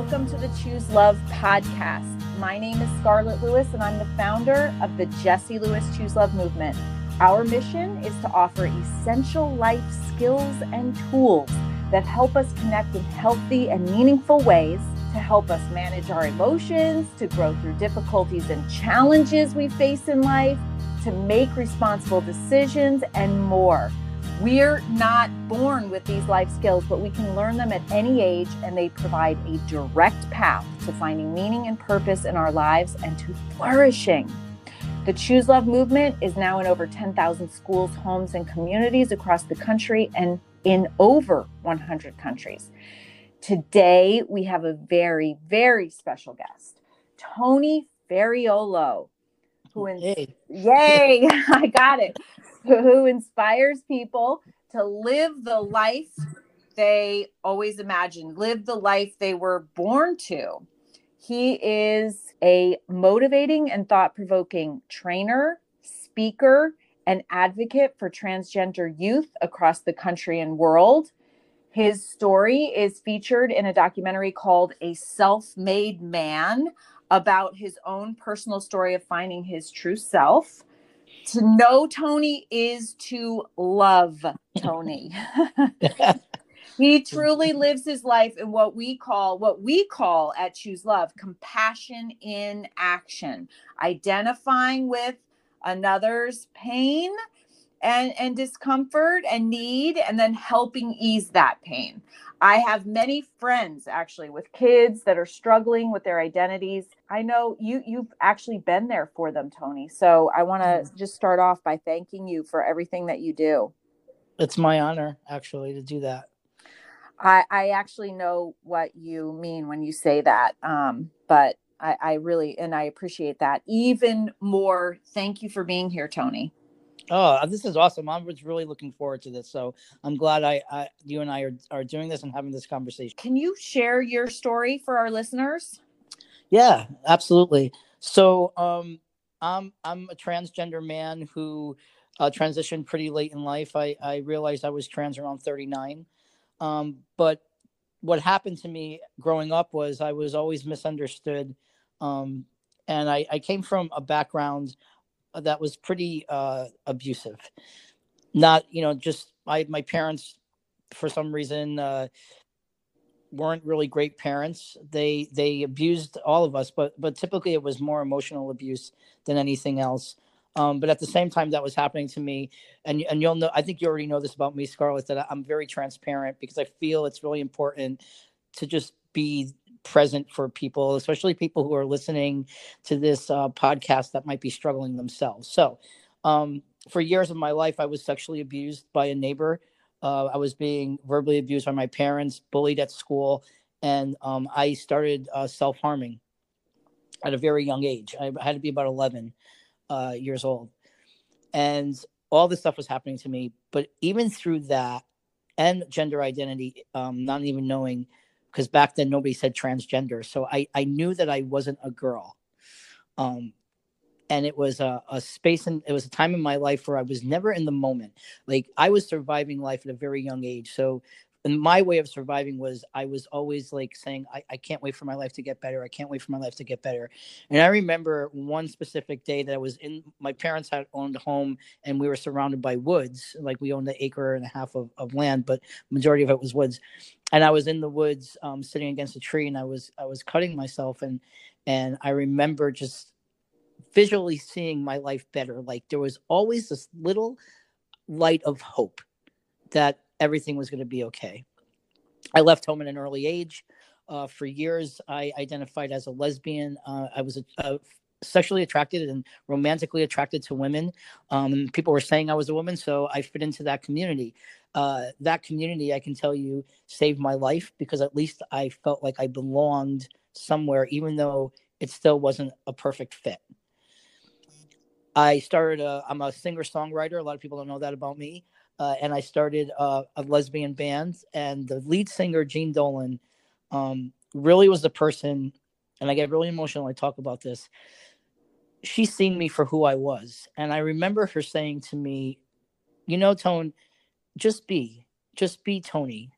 welcome to the Choose Love podcast. My name is Scarlett Lewis, and I'm the founder of the Jesse Lewis Choose Love movement. Our mission is to offer essential life skills and tools that help us connect in healthy and meaningful ways to help us manage our emotions, to grow through difficulties and challenges we face in life, to make responsible decisions, and more. We're not born with these life skills, but we can learn them at any age, and they provide a direct path to finding meaning and purpose in our lives and to flourishing. The Choose Love movement is now in over 10,000 schools, homes, and communities across the country and in over 100 countries. Today, we have a very, very special guest, Tony Ferraiolo, who, in- yay, I got it, who inspires people to live the life they always imagined, live the life they were born to. He is a motivating and thought provoking trainer, speaker, and advocate for transgender youth across the country and world. His story is featured in a documentary called A Self Made Man about his own personal story of finding his true self. To know Tony is to love Tony. he truly lives his life in what we call what we call at choose love compassion in action identifying with another's pain and and discomfort and need and then helping ease that pain i have many friends actually with kids that are struggling with their identities i know you you've actually been there for them tony so i want to just start off by thanking you for everything that you do it's my honor actually to do that. I, I actually know what you mean when you say that. Um, but I, I really, and I appreciate that even more. Thank you for being here, Tony. Oh, this is awesome. I was really looking forward to this. So I'm glad I, I you and I are, are doing this and having this conversation. Can you share your story for our listeners? Yeah, absolutely. So um I'm I'm a transgender man who uh, transitioned pretty late in life. I, I realized I was trans around 39. Um, but what happened to me growing up was I was always misunderstood. Um, and I, I came from a background that was pretty uh, abusive. Not, you know, just I, my parents, for some reason, uh, weren't really great parents. They they abused all of us, but but typically it was more emotional abuse than anything else. Um, but at the same time, that was happening to me, and and you'll know. I think you already know this about me, Scarlett, that I'm very transparent because I feel it's really important to just be present for people, especially people who are listening to this uh, podcast that might be struggling themselves. So, um, for years of my life, I was sexually abused by a neighbor. Uh, I was being verbally abused by my parents, bullied at school, and um, I started uh, self harming at a very young age. I had to be about 11 uh, years old. And all this stuff was happening to me. But even through that and gender identity, um, not even knowing, because back then nobody said transgender. So I, I knew that I wasn't a girl. Um, and it was a, a space and it was a time in my life where I was never in the moment. Like I was surviving life at a very young age. So and my way of surviving was I was always like saying, I, I can't wait for my life to get better. I can't wait for my life to get better. And I remember one specific day that I was in my parents had owned a home and we were surrounded by woods. Like we owned an acre and a half of, of land, but majority of it was woods. And I was in the woods um, sitting against a tree and I was I was cutting myself and and I remember just visually seeing my life better. Like there was always this little light of hope that everything was going to be okay. I left home at an early age. Uh, for years, I identified as a lesbian. Uh, I was a, a sexually attracted and romantically attracted to women. Um, people were saying I was a woman, so I fit into that community. Uh, that community, I can tell you, saved my life because at least I felt like I belonged somewhere, even though it still wasn't a perfect fit. I started, a, I'm a singer songwriter. A lot of people don't know that about me. Uh, and I started uh, a lesbian band. And the lead singer, Gene Dolan, um, really was the person, and I get really emotional when I talk about this. She's seen me for who I was. And I remember her saying to me, You know, Tone, just be, just be Tony.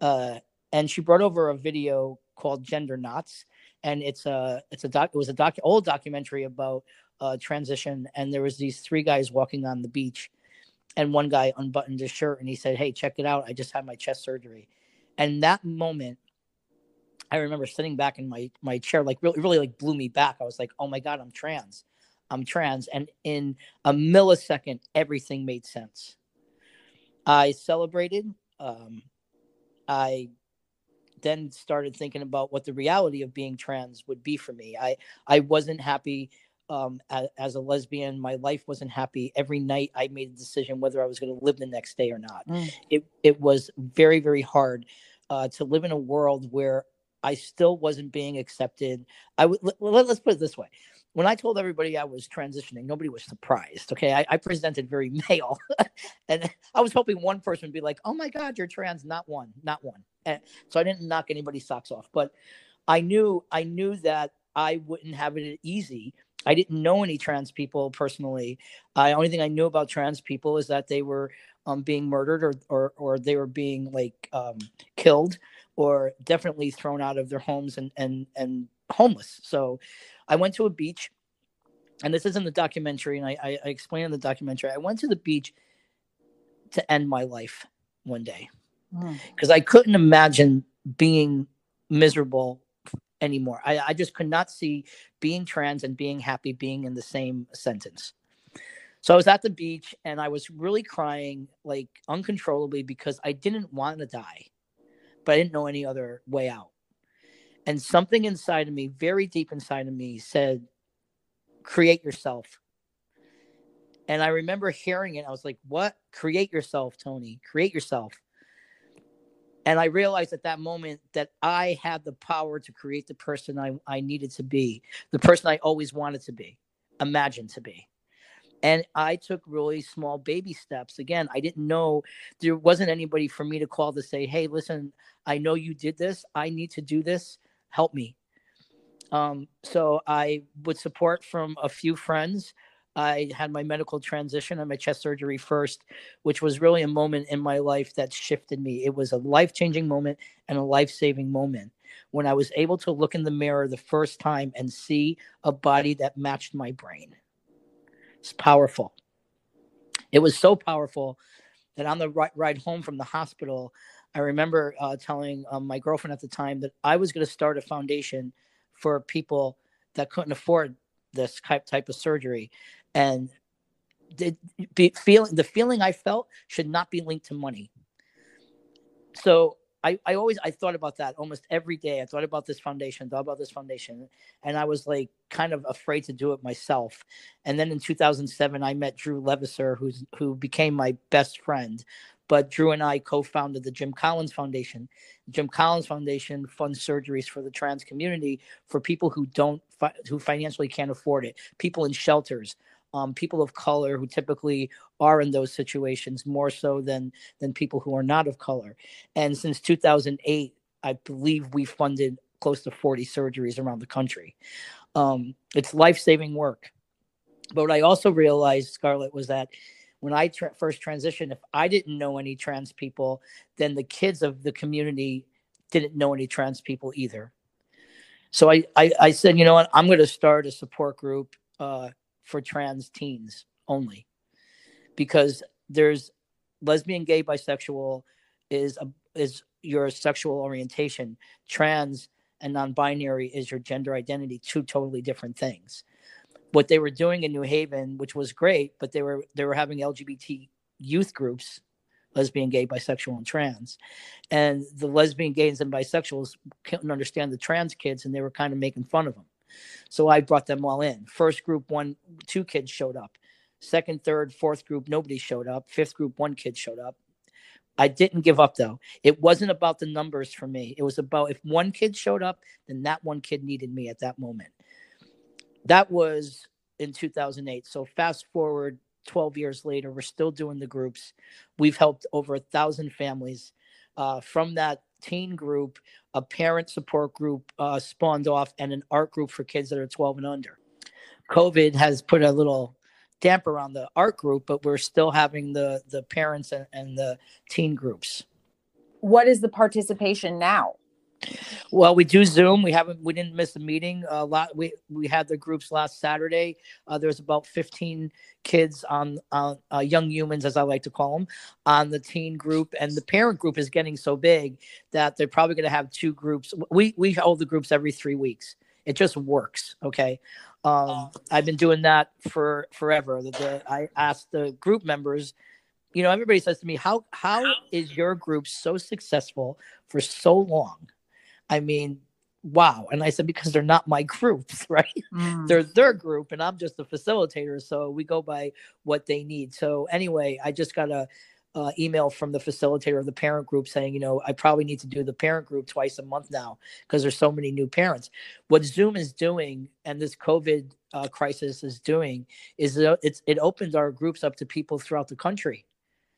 Uh, and she brought over a video called Gendernauts, and it's a it's a doc. It was a doc old documentary about uh, transition, and there was these three guys walking on the beach, and one guy unbuttoned his shirt and he said, "Hey, check it out! I just had my chest surgery," and that moment. I remember sitting back in my my chair, like really, really, like blew me back. I was like, "Oh my god, I'm trans, I'm trans," and in a millisecond, everything made sense. I celebrated. Um, I then started thinking about what the reality of being trans would be for me. I I wasn't happy um, as, as, a lesbian. My life wasn't happy. Every night I made a decision whether I was going to live the next day or not. Mm. It it was very very hard uh, to live in a world where I still wasn't being accepted. I would let, let's put it this way when I told everybody I was transitioning, nobody was surprised. Okay. I, I presented very male. and I was hoping one person would be like, oh my God, you're trans. Not one, not one. And so I didn't knock anybody's socks off. But I knew, I knew that I wouldn't have it easy. I didn't know any trans people personally. The only thing I knew about trans people is that they were um, being murdered or, or, or they were being like um, killed or definitely thrown out of their homes and, and, and homeless. So I went to a beach, and this is in the documentary, and I, I, I explain in the documentary. I went to the beach to end my life one day because mm. I couldn't imagine being miserable anymore. I, I just could not see being trans and being happy being in the same sentence. So I was at the beach and I was really crying like uncontrollably because I didn't want to die, but I didn't know any other way out. And something inside of me very deep inside of me said create yourself. And i remember hearing it i was like what? Create yourself tony. Create yourself and i realized at that moment that i had the power to create the person i, I needed to be the person i always wanted to be imagined to be and i took really small baby steps again i didn't know there wasn't anybody for me to call to say hey listen i know you did this i need to do this help me. Um, so I would support from a few friends. I had my medical transition and my chest surgery first, which was really a moment in my life that shifted me. It was a life changing moment and a life saving moment when I was able to look in the mirror the first time and see a body that matched my brain. It's powerful. It was so powerful that on the ride home from the hospital, I remember uh, telling um, my girlfriend at the time that I was going to start a foundation for people that couldn't afford this type of surgery, and the feeling the feeling I felt should not be linked to money. So I, I always I thought about that almost every day. I thought about this foundation, thought about this foundation, and I was like kind of afraid to do it myself. And then in 2007, I met Drew Leviser, who's who became my best friend, but Drew and I co-founded the Jim Collins Foundation. Jim Collins Foundation funds surgeries for the trans community for people who don't who financially can't afford it, people in shelters, um, people of color who typically are in those situations more so than than people who are not of color. And since 2008, I believe we funded close to 40 surgeries around the country. Um, it's life-saving work. But what I also realized, Scarlett, was that when I tra- first transitioned, if I didn't know any trans people, then the kids of the community didn't know any trans people either. So I, I, I said, you know what, I'm going to start a support group uh, for trans teens only because there's lesbian, gay, bisexual is a, is your sexual orientation. Trans and non-binary is your gender identity. Two totally different things what they were doing in New Haven, which was great, but they were they were having LGBT youth groups, lesbian, gay, bisexual, and trans, and the lesbian, gays, and bisexuals couldn't understand the trans kids, and they were kind of making fun of them. So I brought them all in. First group, one, two kids showed up. Second, third, fourth group, nobody showed up. Fifth group, one kid showed up. I didn't give up though. It wasn't about the numbers for me. It was about if one kid showed up, then that one kid needed me at that moment that was in 2008 so fast forward 12 years later we're still doing the groups. We've helped over a thousand families uh, from that teen group a parent support group uh, spawned off and an art group for kids that are 12 and under. Covid has put a little damper on the art group but we're still having the the parents and, and the teen groups. What is the participation now Well, we do Zoom. We haven't. We didn't miss a meeting. A lot. We we had the groups last Saturday. Uh, there was about fifteen kids on on uh, young humans, as I like to call them, on the teen group, and the parent group is getting so big that they're probably going to have two groups. We we hold the groups every three weeks. It just works. Okay. Um, I've been doing that for forever. The, the, I asked the group members you know everybody says to me how how is your group so successful for so long I mean, wow. And I said, because they're not my groups, right? Mm. They're their group and I'm just a facilitator. So we go by what they need. So anyway, I just got a uh, email from the facilitator of the parent group saying, you know, I probably need to do the parent group twice a month now because there's so many new parents. What Zoom is doing and this COVID uh, crisis is doing is it's it opens our groups up to people throughout the country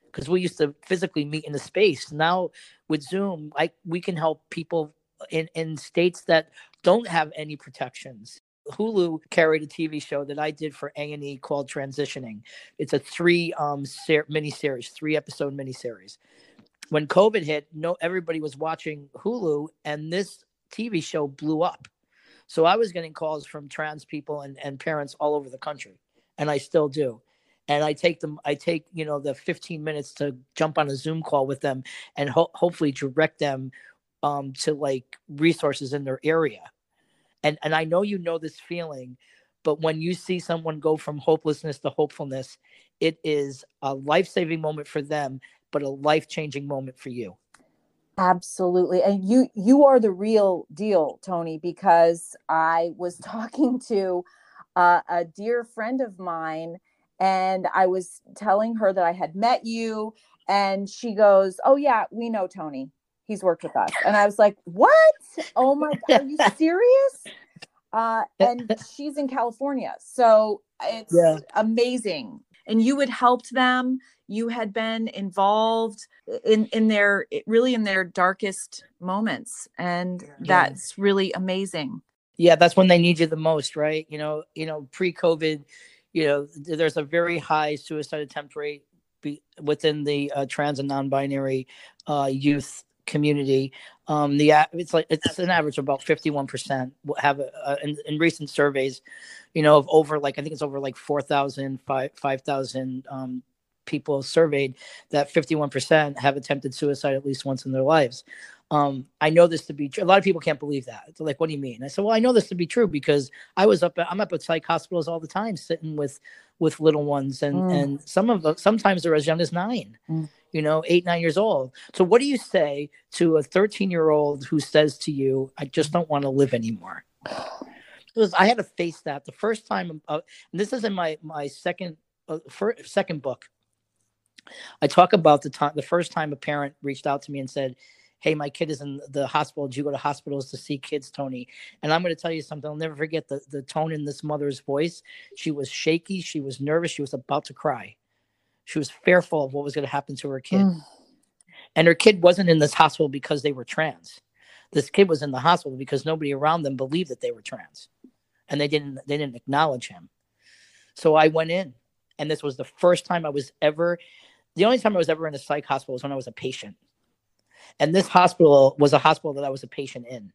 because we used to physically meet in a space. Now with Zoom, like we can help people in, in states that don't have any protections. Hulu carried a TV show that I did for A and E called Transitioning. It's a three um ser- mini series, three episode mini series. When COVID hit, no everybody was watching Hulu, and this TV show blew up. So I was getting calls from trans people and, and parents all over the country, and I still do. And I take them, I take you know the 15 minutes to jump on a Zoom call with them and ho- hopefully direct them um, to like resources in their area. And and I know you know this feeling, but when you see someone go from hopelessness to hopefulness, it is a life-saving moment for them, but a life-changing moment for you. Absolutely. And you you are the real deal, Tony, because I was talking to uh, a dear friend of mine and I was telling her that I had met you and she goes, "Oh yeah, we know Tony." He's worked with us. And I was like, what? Oh my God, are you serious? Uh, and she's in California. So it's yeah. amazing. And you had helped them. You had been involved in, in their, really in their darkest moments. And yeah. that's really amazing. Yeah. That's when they need you the most, right? You know, you know, pre-COVID, you know, there's a very high suicide attempt rate be, within the uh, trans and non-binary uh, youth community. Um, the it's like it's an average of about fifty one percent have a, a, in, in, recent surveys, you know, of over like I think it's over like 4,000, 5,000 um, people surveyed that fifty one percent have attempted suicide at least once in their lives. Um, I know this to be true. A lot of people can't believe that. They're like, "What do you mean?" I said, "Well, I know this to be true because I was up. At, I'm up at psych hospitals all the time, sitting with with little ones, and mm. and some of them sometimes they're as young as nine. Mm you know, eight, nine years old. So, what do you say to a 13 year old who says to you, I just don't want to live anymore? Because I had to face that the first time, uh, and this is in my, my second, uh, first, second book. I talk about the time, the first time a parent reached out to me and said, Hey, my kid is in the hospital. Do you go to hospitals to see kids, Tony? And I'm going to tell you something. I'll never forget the, the tone in this mother's voice. She was shaky. She was nervous. She was about to cry. She was fearful of what was going to happen to her kid. Mm. And her kid wasn't in this hospital because they were trans. This kid was in the hospital because nobody around them believed that they were trans. And they didn't they didn't acknowledge him. So I went in and this was the first time I was ever the only time I was ever in a psych hospital was when I was a patient. And this hospital was a hospital that I was a patient in.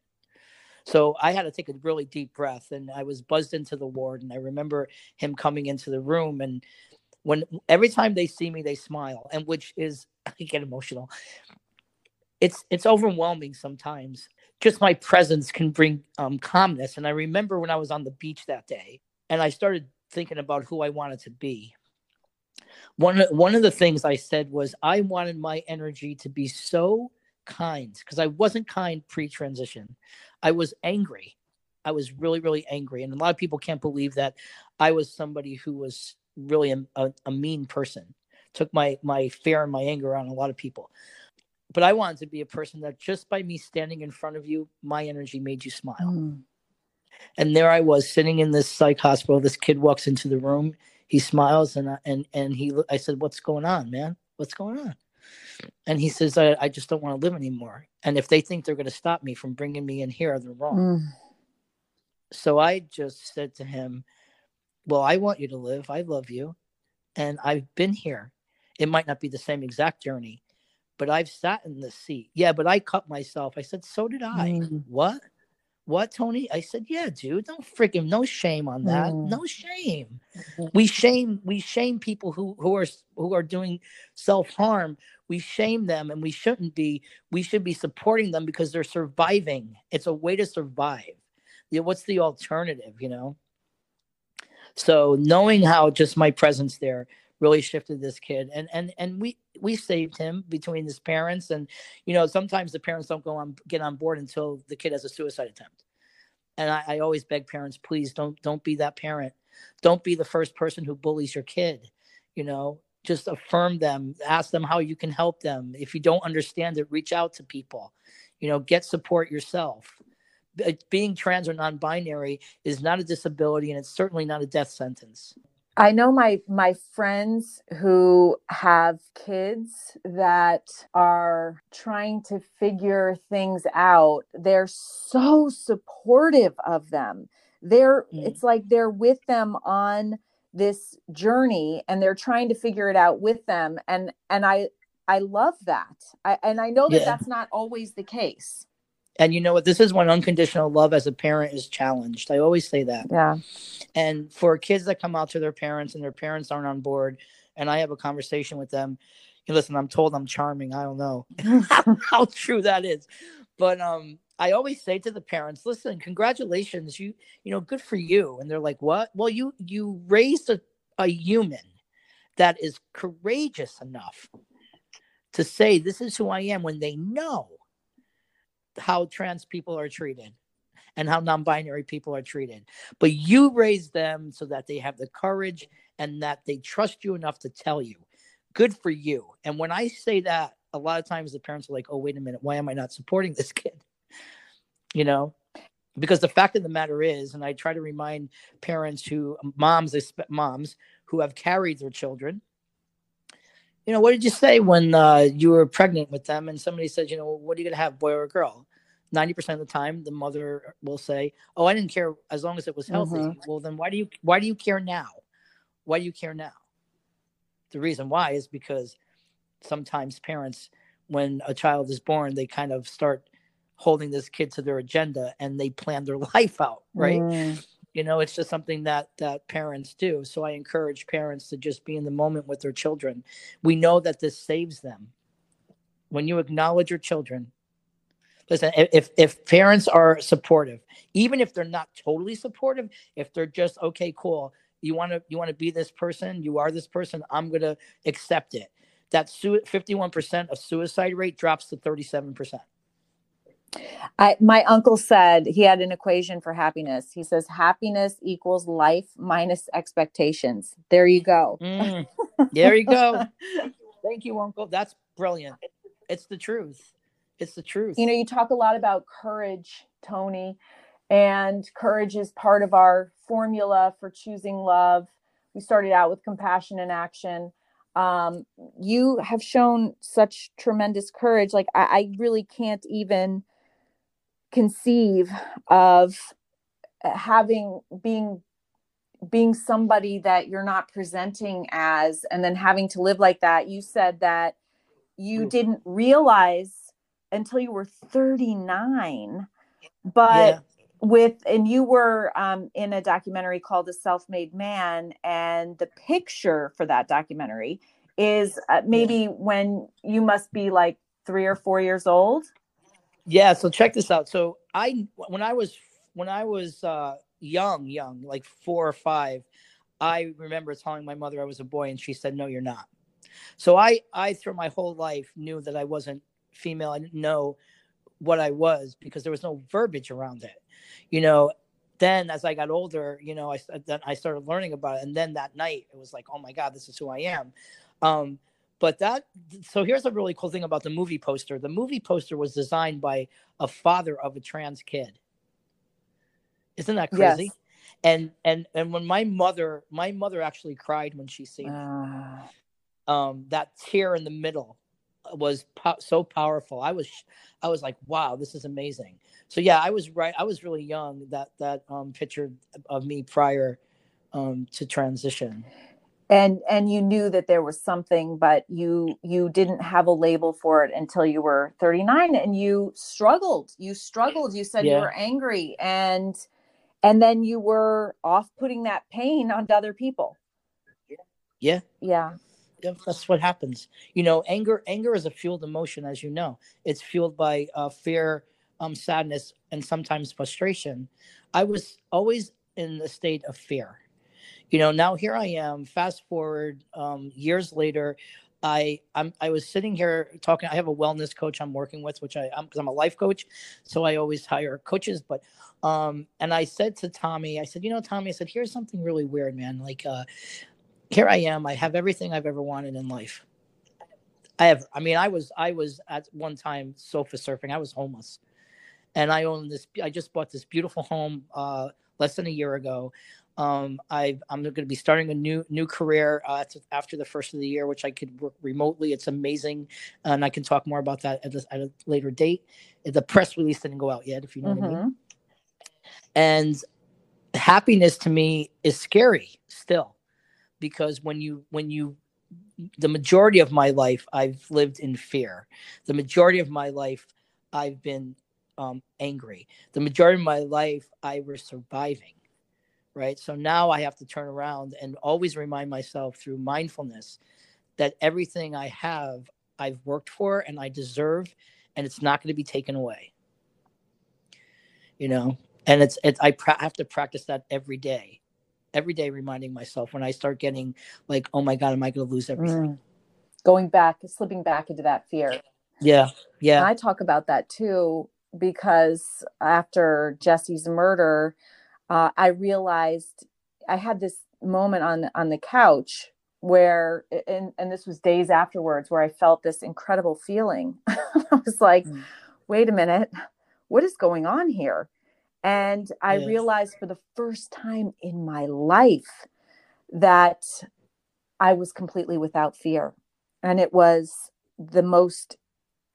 So I had to take a really deep breath and I was buzzed into the ward. And I remember him coming into the room and when every time they see me they smile and which is i get emotional it's it's overwhelming sometimes just my presence can bring um, calmness and i remember when i was on the beach that day and i started thinking about who i wanted to be one one of the things i said was i wanted my energy to be so kind because i wasn't kind pre-transition i was angry i was really really angry and a lot of people can't believe that i was somebody who was really a, a, a mean person. Took my my fear and my anger on a lot of people. But I wanted to be a person that just by me standing in front of you, my energy made you smile. Mm. And there I was sitting in this psych hospital. This kid walks into the room. He smiles and I, and and he. I said, "What's going on, man? What's going on?" And he says, "I, I just don't want to live anymore. And if they think they're going to stop me from bringing me in here, they're wrong." Mm. So I just said to him, well, I want you to live. I love you. And I've been here. It might not be the same exact journey, but I've sat in the seat. Yeah, but I cut myself. I said, so did I. Mm. What? What, Tony? I said, yeah, dude. Don't freaking no shame on that. Mm. No shame. Mhm. We shame we shame people who who are who are doing self harm. We shame them, and we shouldn't be. We should be supporting them because they're surviving. It's a way to survive. Yeah, what's the alternative? You know. So knowing how just my presence there really shifted this kid, and and and we we saved him between his parents, and you know sometimes the parents don't go on get on board until the kid has a suicide attempt. And I, I always beg parents, please don't don't be that parent. Don't be the first person who bullies your kid. You know, just affirm them, ask them how you can help them. If you don't understand it, reach out to people. You know, get support yourself. Being trans or non-binary is not a disability, and it's certainly not a death sentence. I know my my friends who have kids that are trying to figure things out. They're so supportive of them. They're Mm. it's like they're with them on this journey and they're trying to figure it out with them and and I I love that. I and I know that Yeah. that's not always the case. And you know what? This is when unconditional love as a parent is challenged. I always say that. Yeah. And for kids that come out to their parents and their parents aren't on board, and I have a conversation with them, you listen, I'm told I'm charming. I don't know how true that is. But um, I always say to the parents, listen, congratulations, you, you know, good for you. And they're like, what? Well, you you raised a, a human that is courageous enough to say this is who I am when they know how trans people are treated and how non-binary people are treated. But you raise them so that they have the courage and that they trust you enough to tell you. Good for you. And when i say that a lot of times the parents are like oh wait a minute. Why am i not supporting this kid? You know because the fact of the matter is and i try to remind parents who moms moms who have carried their children you know what did you say when uh, you were pregnant with them and somebody said you know what are you going to have boy or a girl 90% of the time the mother will say oh i didn't care as long as it was healthy. Mhm. well then why do you why do you care now? Why do you care now? The reason why is because sometimes parents when a child is born they kind of start holding this kid to their agenda and they plan their life out right? Mm. You know it's just something that that parents do. So i encourage parents to just be in the moment with their children. We know that this saves them. When you acknowledge your children listen if if parents are supportive even if they're not totally supportive if they're just okay cool. You want to you want to be this person? You are this person. I'm going to accept it. That su- 51% of suicide rate drops to 37% I, my uncle said he had an equation for happiness. He says happiness equals life minus expectations. There you go. Mm, there you go thank you uncle that's brilliant it's the truth it's the truth You know, you talk a lot about courage, Tony, and courage is part of our formula for choosing love. We started out with compassion and action. Um, you have shown such tremendous courage. Like, I, I really can't even conceive of uh, having being being somebody that you're not presenting as and then having to live like that. You said that you Oof. didn't realize until you were 39 but yeah. with and you were um, in a documentary called the self-made man and the picture for that documentary is uh, maybe when you must be like three or four years old Yeah, so check this out. So I when I was when I was uh young, young, like 4 or 5, I remember telling my mother I was a boy and she said no you're not. So I I through my whole life knew that I wasn't female. I didn't know what I was because there was no verbiage around it. You know, then as I got older, you know, I then I started learning about it and then that night it was like, "Oh my god, this is who I am." Um but that so here's a really cool thing about the movie poster. The movie poster was designed by a father of a trans kid. Isn't that crazy? Yes. and and and when my mother my mother actually cried when she seen it. Ah. um that tear in the middle was po- so powerful. I was i was like wow this is amazing. So yeah i was right i was really young that that um picture of me prior um to transition and and you knew that there was something but you you didn't have a label for it until you were 39 and you struggled you struggled you said yeah. you were angry and and then you were off putting that pain onto other people. Yeah. Yeah. Yeah. That's what happens. You know anger anger is a fueled emotion as you know. It's fueled by uh, fear um sadness and sometimes frustration. I was always in a state of fear you know now here i am fast forward um, years later I I'm I was sitting here talking. I have a wellness coach I'm working with, which I I'm because I'm a life coach, so I always hire coaches. But um, and I said to Tommy, I said, you know, Tommy, I said, here's something really weird, man. Like, uh, here I am. I have everything I've ever wanted in life. I have. I mean, I was I was at one time sofa surfing. I was homeless, and I own this. I just bought this beautiful home uh, less than a year ago. Um, I, I'm going to be starting a new new career uh, after the first of the year, which I could work remotely. It's amazing, and I can talk more about that at a, at a later date. The press release didn't go out yet, if you know mm-hmm. what I mean. Mm-hmm. And happiness to me is scary still, because when you when you the majority of my life I've lived in fear. The majority of my life I've been um, angry. The majority of my life I was surviving right? So now I have to turn around and always remind myself through mindfulness that everything I have, I've worked for and I deserve, and it's not going to be taken away. You know, and it's it's I pra- have to practice that every day, every day, reminding myself when I start getting like, oh my god, am I going to lose everything? Mm. Going back, slipping back into that fear. Yeah, yeah. And I talk about that too because after Jesse's murder, uh, I realized I had this moment on on the couch where and and this was days afterwards where I felt this incredible feeling. I was like, mm. wait a minute, what is going on here? And I yes. realized for the first time in my life that I was completely without fear. And it was the most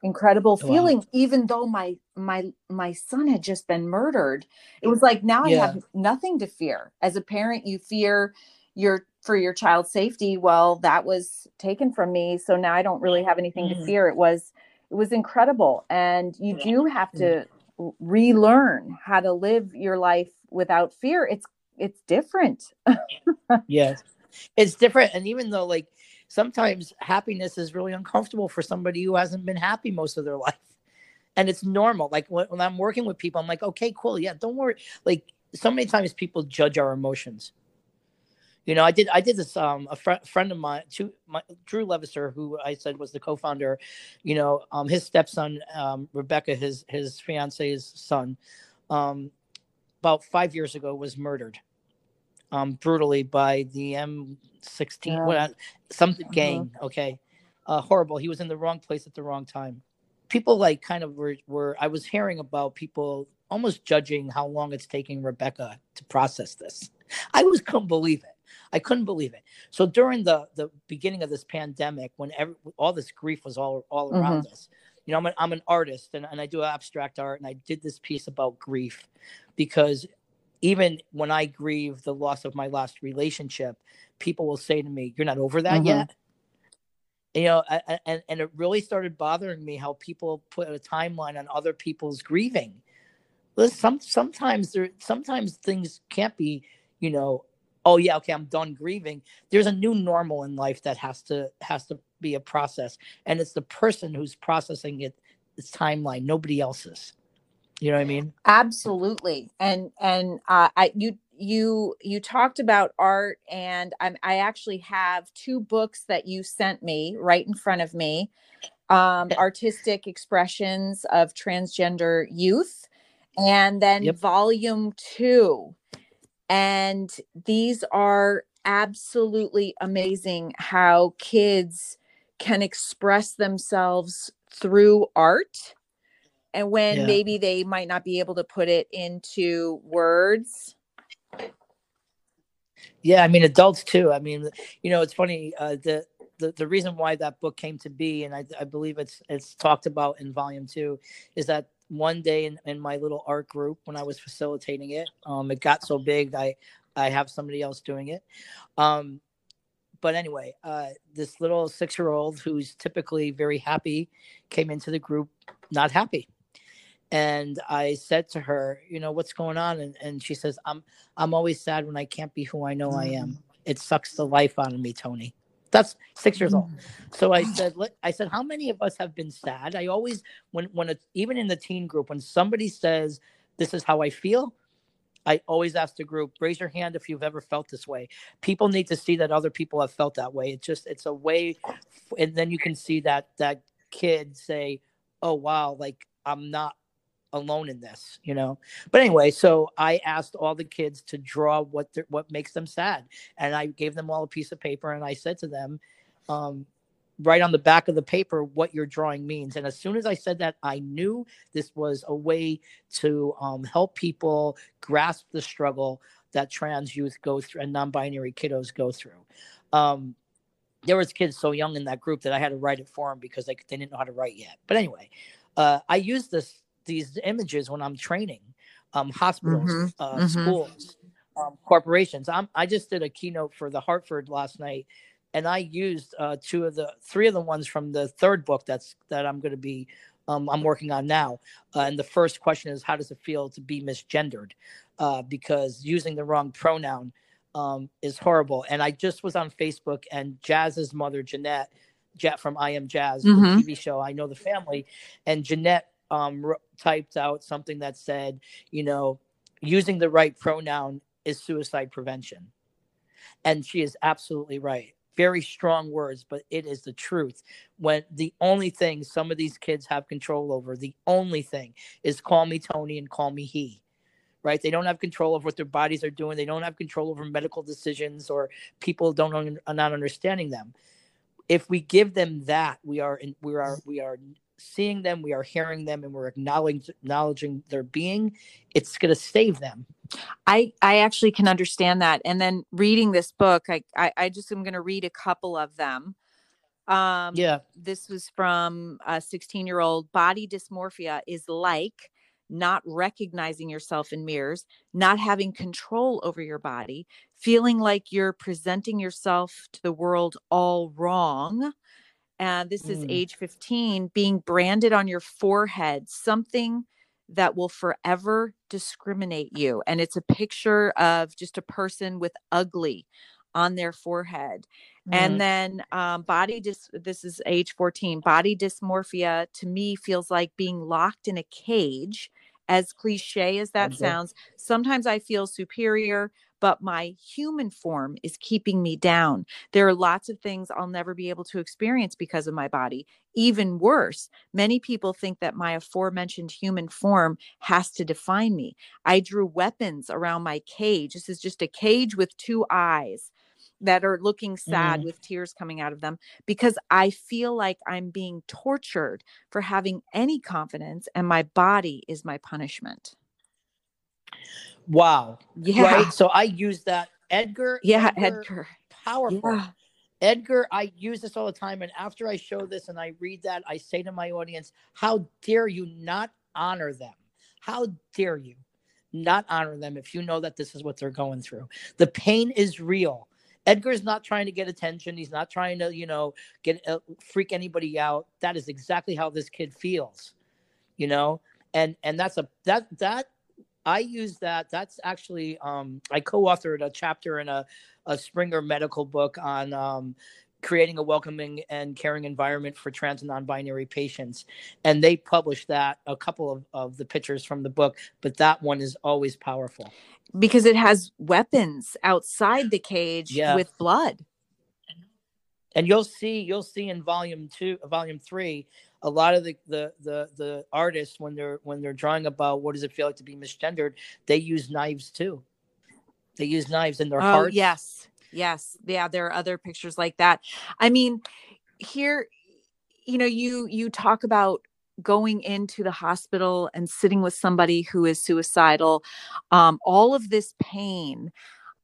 incredible feeling wow. even though my my my son had just been murdered. It was like now yeah. i have nothing to fear. As a parent you fear your for your child's safety. Well that was taken from me so now i don't really have anything mm. to fear. It was it was incredible. And you do have to relearn how to live your life without fear. It's it's different. Yes. It's different. And even though like sometimes happiness is really uncomfortable for somebody who hasn't been happy most of their life. And it's normal. Like when, when I'm working with people, I'm like, okay, cool. Yeah, don't worry. Like so many times people judge our emotions. You know, I did I did this um a fr- friend of mine, two, my, Drew Levisser, who I said was the co-founder, you know, um his stepson, um, Rebecca, his his fiance's son, um, about five years ago was murdered um, brutally by the M16, yeah. what, some uh-huh. gang. Okay, uh, horrible. He was in the wrong place at the wrong time. People like kind of were, were. I was hearing about people almost judging how long it's taking Rebecca to process this. I was couldn't believe it. I couldn't believe it. So during the the beginning of this pandemic, when every, all this grief was all all around mm-hmm. us, you know, I'm an, I'm an artist and, and I do abstract art, and I did this piece about grief because even when I grieve the loss of my last relationship, people will say to me, "You're not over that mm-hmm. yet." You know, and and it really started bothering me how people put a timeline on other people's grieving. Listen, some sometimes there sometimes things can't be, you know, oh yeah, okay, I'm done grieving. There's a new normal in life that has to has to be a process, and it's the person who's processing it. It's timeline, nobody else's. You know what I mean? Absolutely. And and uh, I you you you talked about art and I'm, I actually have two books that you sent me right in front of me. Um, artistic expressions of transgender youth and then yep. volume 2. And these are absolutely amazing how kids can express themselves through art and when yeah. maybe they might not be able to put it into words yeah i mean adults too i mean you know it's funny uh, the, the the reason why that book came to be and i, I believe it's it's talked about in volume two is that one day in, in my little art group when i was facilitating it um it got so big i i have somebody else doing it um but anyway, uh, this little six year old who's typically very happy came into the group not happy. And I said to her, you know, what's going on? And, and she says, I'm I'm always sad when I can't be who I know I am. Mm. It sucks the life out of me, Tony. That's six years old. Mm. So I said, I said, how many of us have been sad? I always, when when it's even in the teen group, when somebody says, "This is how I feel," I always ask the group, raise your hand if you've ever felt this way. People need to see that other people have felt that way. It's just it's a way and then you can see that that kid say, "Oh wow, like I'm not alone in this," you know. But anyway, so I asked all the kids to draw what what makes them sad, and I gave them all a piece of paper and I said to them, um, write on the back of the paper what your drawing means. And as soon as I said that, I knew this was a way to um, help people grasp the struggle that trans youth go through and non-binary kiddos go through. Um, there was kids so young in that group that I had to write it for them because they, they didn't know how to write yet. But anyway, uh, I used this these images when I'm training um, hospitals, mm-hmm. Uh, mm-hmm. schools, um, corporations. I'm, I just did a keynote for the Hartford last night and I used uh, two of the three of the ones from the third book that's that I'm going to be um, I'm working on now. Uh, and the first question is how does it feel to be misgendered? Uh, because using the wrong pronoun um, is horrible. And I just was on Facebook and Jazz's mother Jeanette, Jet from I Am Jazz, mm-hmm. the TV show I Know the Family, and Jeanette um, typed out something that said, you know, using the right pronoun is suicide prevention. And she is absolutely right very strong words, but it is the truth. When the only thing some of these kids have control over, the only thing is call me Tony and call me he. Right? They don't have control over what their bodies are doing. They don't have control over medical decisions or people don't are not understanding them. If we give them that, we are in, we are we are seeing them, we are hearing them, and we're acknowledging acknowledging their being. It's going to save them. I I actually can understand that. And then reading this book, I I, I just am going to read a couple of them. Um, yeah, this was from a 16 year old. Body dysmorphia is like not recognizing yourself in mirrors, not having control over your body, feeling like you're presenting yourself to the world all wrong. And this is mm. age 15, being branded on your forehead, something that will forever discriminate you. And it's a picture of just a person with ugly on their forehead. Mm-hmm. And then um, body dis this is age 14. Body dysmorphia to me feels like being locked in a cage. As cliche as that okay. sounds, sometimes I feel superior, but my human form is keeping me down. There are lots of things I'll never be able to experience because of my body. Even worse, many people think that my aforementioned human form has to define me. I drew weapons around my cage. This is just a cage with two eyes that are looking sad mm. with tears coming out of them because I feel like I'm being tortured for having any confidence and my body is my punishment. Wow. Yeah. Right. So I use that Edgar. Yeah, Edgar. Edgar. Powerful. Yeah. Edgar, I use this all the time. And after I show this and I read that, I say to my audience, How dare you not honor them? How dare you not honor them if you know that this is what they're going through? The pain is real. Edgar's not trying to get attention. He's not trying to, you know, get uh, freak anybody out. That is exactly how this kid feels, you know, and and that's a that that I use that. That's actually um, I co-authored a chapter in a, a Springer medical book on um, creating a welcoming and caring environment for trans and non-binary patients, and they published that a couple of, of the pictures from the book. But that one is always powerful because it has weapons outside the cage yeah. with blood. And you'll see, you'll see in volume two, volume three, a lot of the, the the the artists when they're when they're drawing about what does it feel like to be misgendered, they use knives too. They use knives in their oh, hearts. Yes, yes, yeah. There are other pictures like that. I mean, here, you know, you you talk about going into the hospital and sitting with somebody who is suicidal. Um, all of this pain.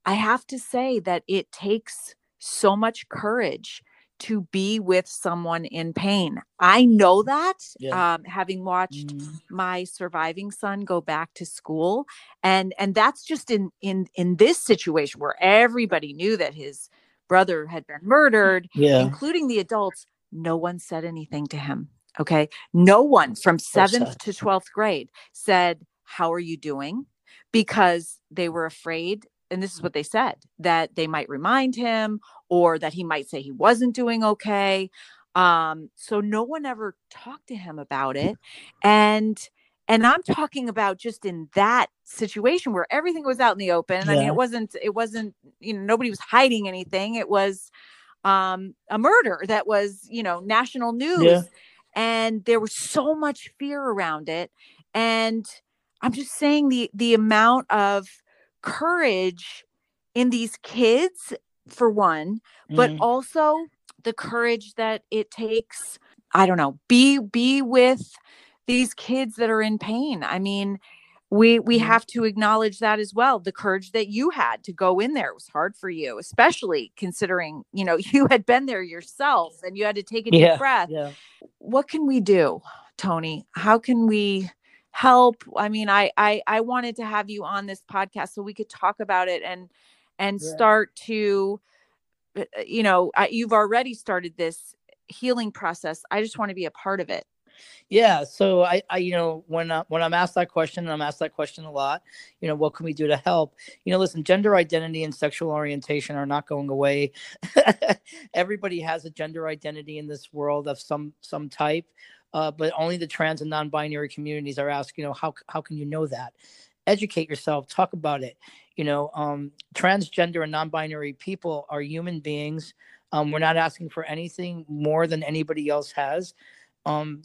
I have to say that it takes so much courage to be with someone in pain. I know that yeah. um, having watched mm. my surviving son go back to school, and and that's just in in in this situation where everybody knew that his brother had been murdered, Yeah. including the adults, no one said anything to him. Okay. No one from seventh to 12th grade said, How are you doing? Because they were afraid. And this is what they said that they might remind him or that he might say he wasn't doing okay. Um, so no one ever talked to him about it. And and I'm talking about just in that situation where everything was out in the open. I mean, it wasn't, it wasn't, you know, nobody was hiding anything. It was um a murder that was, you know, national news. Yeah. And there was so much fear around it. And I'm just saying the the amount of courage in these kids, for one, but Mhm. also the courage that it takes i don't know be be with these kids that are in pain i mean we we have to acknowledge that as well the courage that you had to go in there it was hard for you especially considering you know you had been there yourself and you had to take a deep yeah. breath Yeah. what can we do tony how can we help i mean i i i wanted to have you on this podcast so we could talk about it and and Yeah. start to uh, uh, you know I, you've already started this healing process i just want to be a part of it Yeah. So I, I, you know, when I, when I'm asked that question, and I'm asked that question a lot, you know, what can we do to help? You know, listen, gender identity and sexual orientation are not going away. Everybody has a gender identity in this world of some some type, uh, but only the trans and non-binary communities are asked, you know, how how can you know that? Educate yourself. Talk about it. You know, um, transgender and non-binary people are human beings. Um, we're not asking for anything more than anybody else has. Um,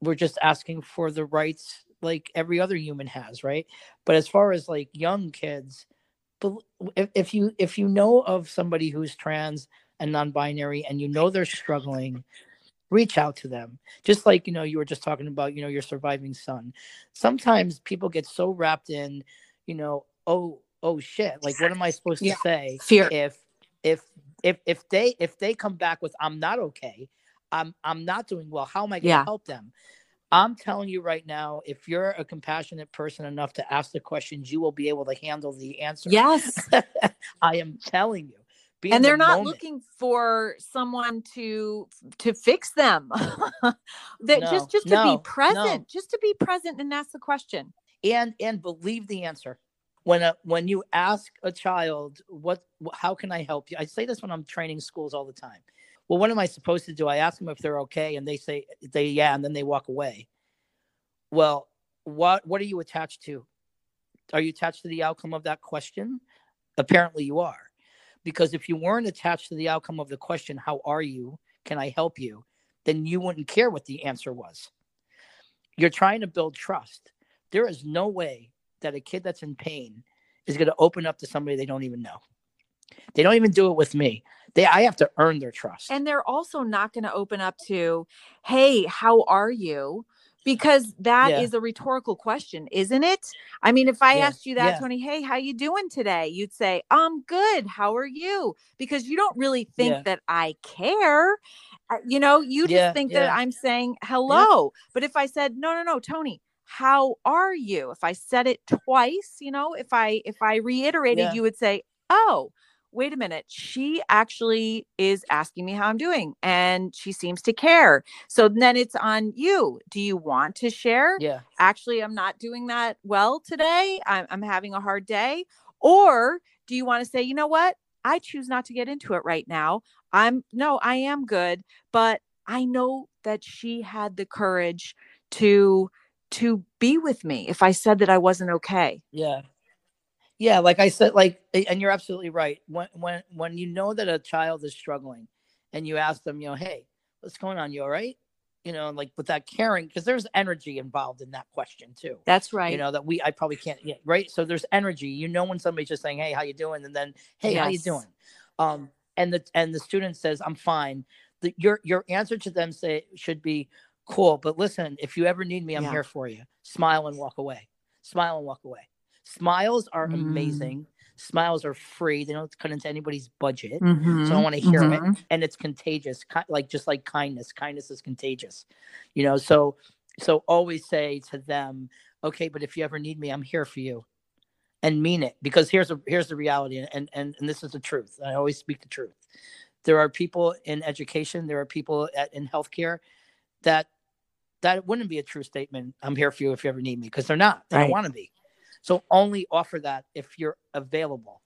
we're just asking for the rights like every other human has right? But as far as like young kids if, if you if you know of somebody who's trans and non-binary and you know they're struggling reach out to them. Just like you know you were just talking about you know your surviving son. Sometimes people get so wrapped in you know oh oh shit like what am i supposed Yeah. to say fear. if if if if they if they come back with i'm not okay i'm i'm not doing well. How am i going to Yeah. help them? I'm telling you right now if you're a compassionate person enough to ask the questions you will be able to handle the answer yes. I am telling you. Be and they're not moment. looking for someone to to fix them. That No, just just to no, be present just to be present and ask the question. And and believe the answer. When a, when you ask a child what how can i help you? I say this when i'm training schools all the time well what am i supposed to do? I ask them if they're okay and they say they yeah and then they walk away. Well what what are you attached to? Are you attached to the outcome of that question? Apparently you are. Because if you weren't attached to the outcome of the question how are you? Can i help you? Then you wouldn't care what the answer was. You're trying to build trust. There is no way that a kid that's in pain is going to open up to somebody they don't even know. They don't even do it with me. They I have to earn their trust. and they're also not going to open up to hey how are you? Because that is Yeah. a rhetorical question isn't it? I mean if i Yeah, asked you that yeah. tony hey how you doing today? You'd say i'm good. How are you? Because you don't really think that i care. Uh, you know you just think that i'm saying hello. But if i said no no no tony how are you? If i said it twice you know if i if i reiterated you would say oh wait a minute she actually is asking me how i'm doing and she seems to care. So then it's on you. Do you want to share? Yeah. actually i'm not doing that well today. I'm, I'm having a hard day. Or do you want to say you know what? I choose not to get into it right now. I'm no i am good but i know that she had the courage to to be with me if i said that i wasn't okay. Yeah. Yeah, like I said like and you're absolutely right. When when when you know that a child is struggling and you ask them, you know, hey, what's going on? You all right? You know, like with that caring because there's energy involved in that question too. that's right you know that we i probably can't yeah, right so there's energy you know when somebody's just saying hey how you doing and then hey how you doing um and the and the student says i'm fine the, your your answer to them say should be cool but listen if you ever need me i'm Yeah. here for you smile and walk away smile and walk away smiles are Mm. amazing smiles are free they don't cut into anybody's budget Mhm, so I want to hear mhm. it, and it's contagious. Like just like kindness, kindness is contagious. You know, so so always say to them, okay, but if you ever need me, I'm here for you. and mean it because here's a here's the reality and and and this is the truth i always speak the truth there are people in education there are people at, in healthcare that that wouldn't be a true statement i'm here for you if you ever need me because they're not they Right. don't want to be so only offer that if you're available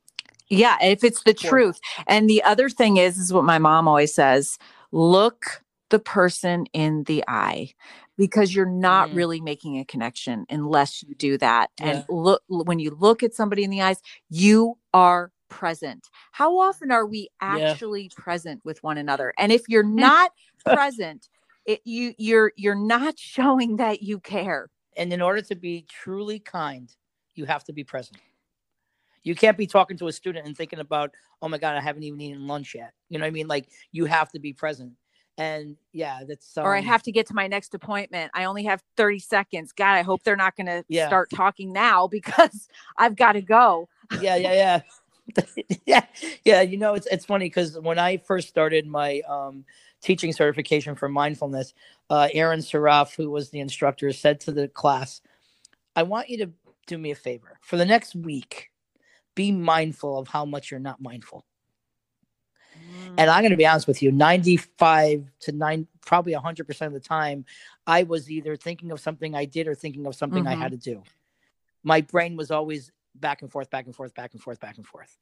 Yeah, if it's the truth. And the other thing is, is what my mom always says look the person in the eye because you're not Mm. really making a connection unless you do that. And look, when you look at somebody in the eyes, you are present. How often are we Yeah. actually present with one another? And if you're not present, it, you you're you're not showing that you care. and in order to be truly kind you have to be present you can't be talking to a student and thinking about oh my god i haven't even eaten lunch yet you know what i mean like you have to be present and yeah that's um, or I have to get to my next appointment. I only have 30 seconds. God, I hope they're not going to Yeah. start talking now because I've got to go. yeah yeah yeah yeah yeah you know it's it's funny because when i first started my um teaching certification for mindfulness uh aaron saraf who was the instructor said to the class i want you to do me a favor. For the next week be mindful of how much you're not mindful. And i'm going to be honest with you 95 to 9 probably 100% of the time i was either thinking of something i did or thinking of something i Mhm. had to do. My brain was always back and forth back and forth back and forth back and forth.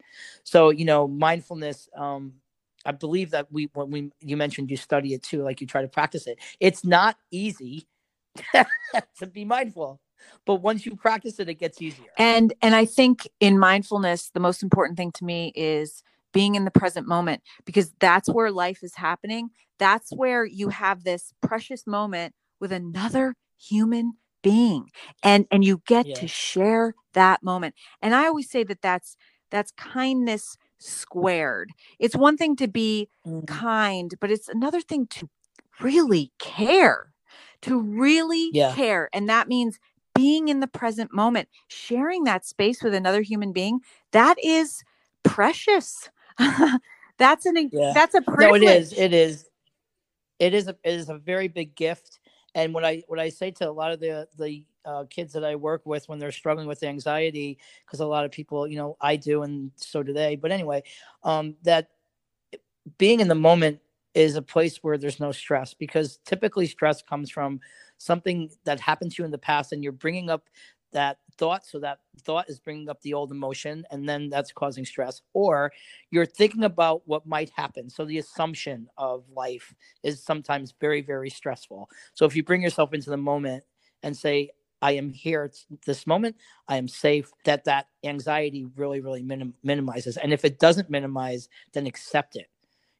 So you know mindfulness um i believe that we when we you mentioned you study it too like you try to practice it. It's not easy to be mindful but once you practice it it gets easier And and I think in mindfulness, the most important thing to me is being in the present moment because that's where life is happening. That's where you have this precious moment with another human being and and you get Yeah. to share that moment. And I always say that that's that's kindness squared. It's one thing to be mm. kind, but it's another thing to really care, to really Yeah. care. And that means being in the present moment, sharing that space with another human being, that is precious. that's an Yeah. that's a no it is it is it is a it is a very big gift and what i what i say to a lot of the the uh, kids that i work with when they're struggling with anxiety because a lot of people you know i do and so do they but anyway um that being in the moment is a place where there's no stress because typically stress comes from something that happened to you in the past and you're bringing up that thought so that thought is bringing up the old emotion and then that's causing stress. Or you're thinking about what might happen. So the assumption of life is sometimes very very stressful. So if you bring yourself into the moment and say i am here at this moment. I am safe that that anxiety really really minim- minimizes. And if it doesn't minimize then accept it.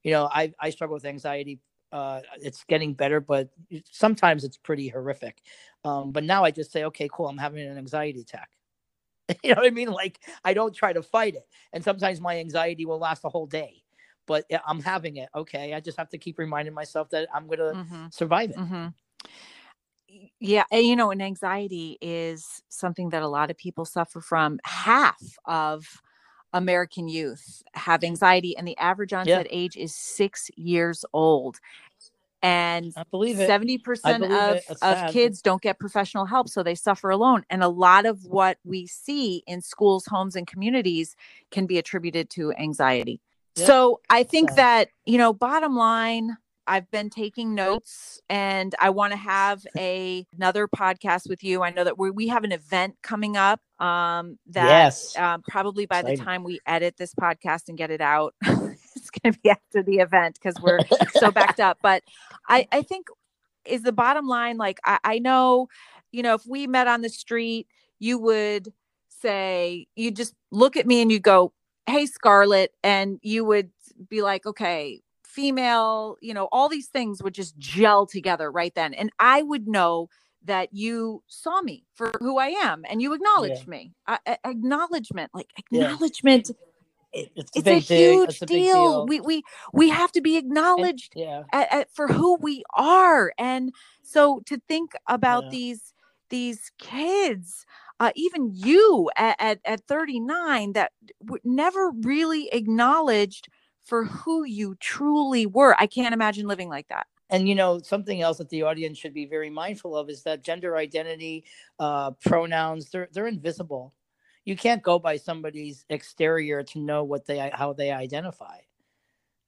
You know i i struggle with anxiety uh, it's getting better, but sometimes it's pretty horrific. Um, but now I just say, okay, cool, I'm having an anxiety attack. you know what I mean? Like I don't try to fight it, and sometimes my anxiety will last a whole day. But I'm having it. Okay, I just have to keep reminding myself that I'm gonna Mhm, survive it. mhm. Yeah, and you know, and anxiety is something that a lot of people suffer from. Half of American youth have anxiety, and the average onset age is six years old. And I believe it. seventy percent believe of it. Of sad. kids don't get professional help, so they suffer alone. And a lot of what we see in schools, homes, and communities can be attributed to anxiety. So I think Sad. that you know, bottom line, I've been taking notes, and I want to have a another podcast with you. I know that we we have an event coming up. Um, that yes. um, probably by the time we edit this podcast and get it out, it's going to be after the event because we're so backed up. But I, I think is the bottom line. Like I, I know, you know, if we met on the street, you would say, you just look at me and you go, "Hey, Scarlett," and you would be like, "Okay." Female you know all these things would just gel together right then and i would know that you saw me for who i am and you acknowledged me uh, acknowledgement like Yeah. acknowledgement It- it's, it's a deal. huge It's a deal. deal. We we we have to be And- acknowledged yeah. at, at- for who we are, and so to think about Yeah. these these kids, uh, even you at, at at 39, that were never really acknowledged for who you truly were. I can't imagine living like that. and you know something else that the audience should be very mindful of is that gender identity uh pronouns they're they're invisible you can't go by somebody's exterior to know what they how they identify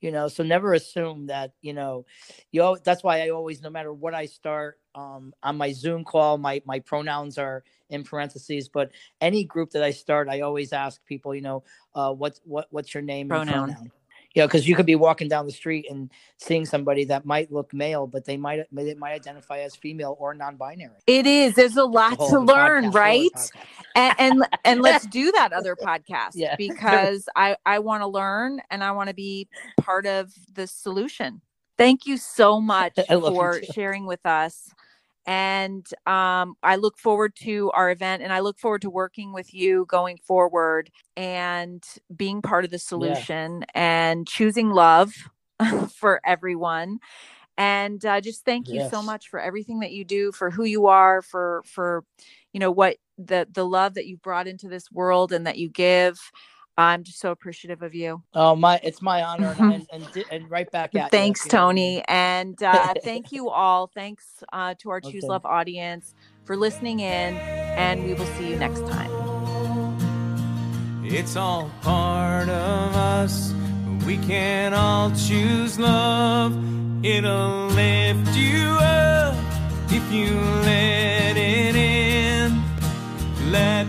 you know so never assume that you know you that's why i always no matter what i start um, on my zoom call my my pronouns are in parentheses but any group that i start i always ask people you know uh, what's what what's your name pronoun, pronoun you know because you could be walking down the street and seeing somebody that might look male but they might they might identify as female or non-binary. It is. There's a lot to learn podcast, right? and, and and let's do that other podcast yeah. because i i want to learn and i want to be part of the solution. Thank you so much for sharing with us and um, I look forward to our event and I look forward to working with you going forward and being part of the solution yeah. and choosing love for everyone and uh, just thank you yes. so much for everything that you do for who you are for for you know what the the love that you brought into this world and that you give I'm just so appreciative of you. Oh my, it's my honor, and, and, and, right back at Thanks, you. Tony, and uh, thank you all. Thanks uh, to our Choose okay. Love audience for listening in, and we will see you next time. It's all part of us. We can all choose love. It'll lift you up if you let it in. Let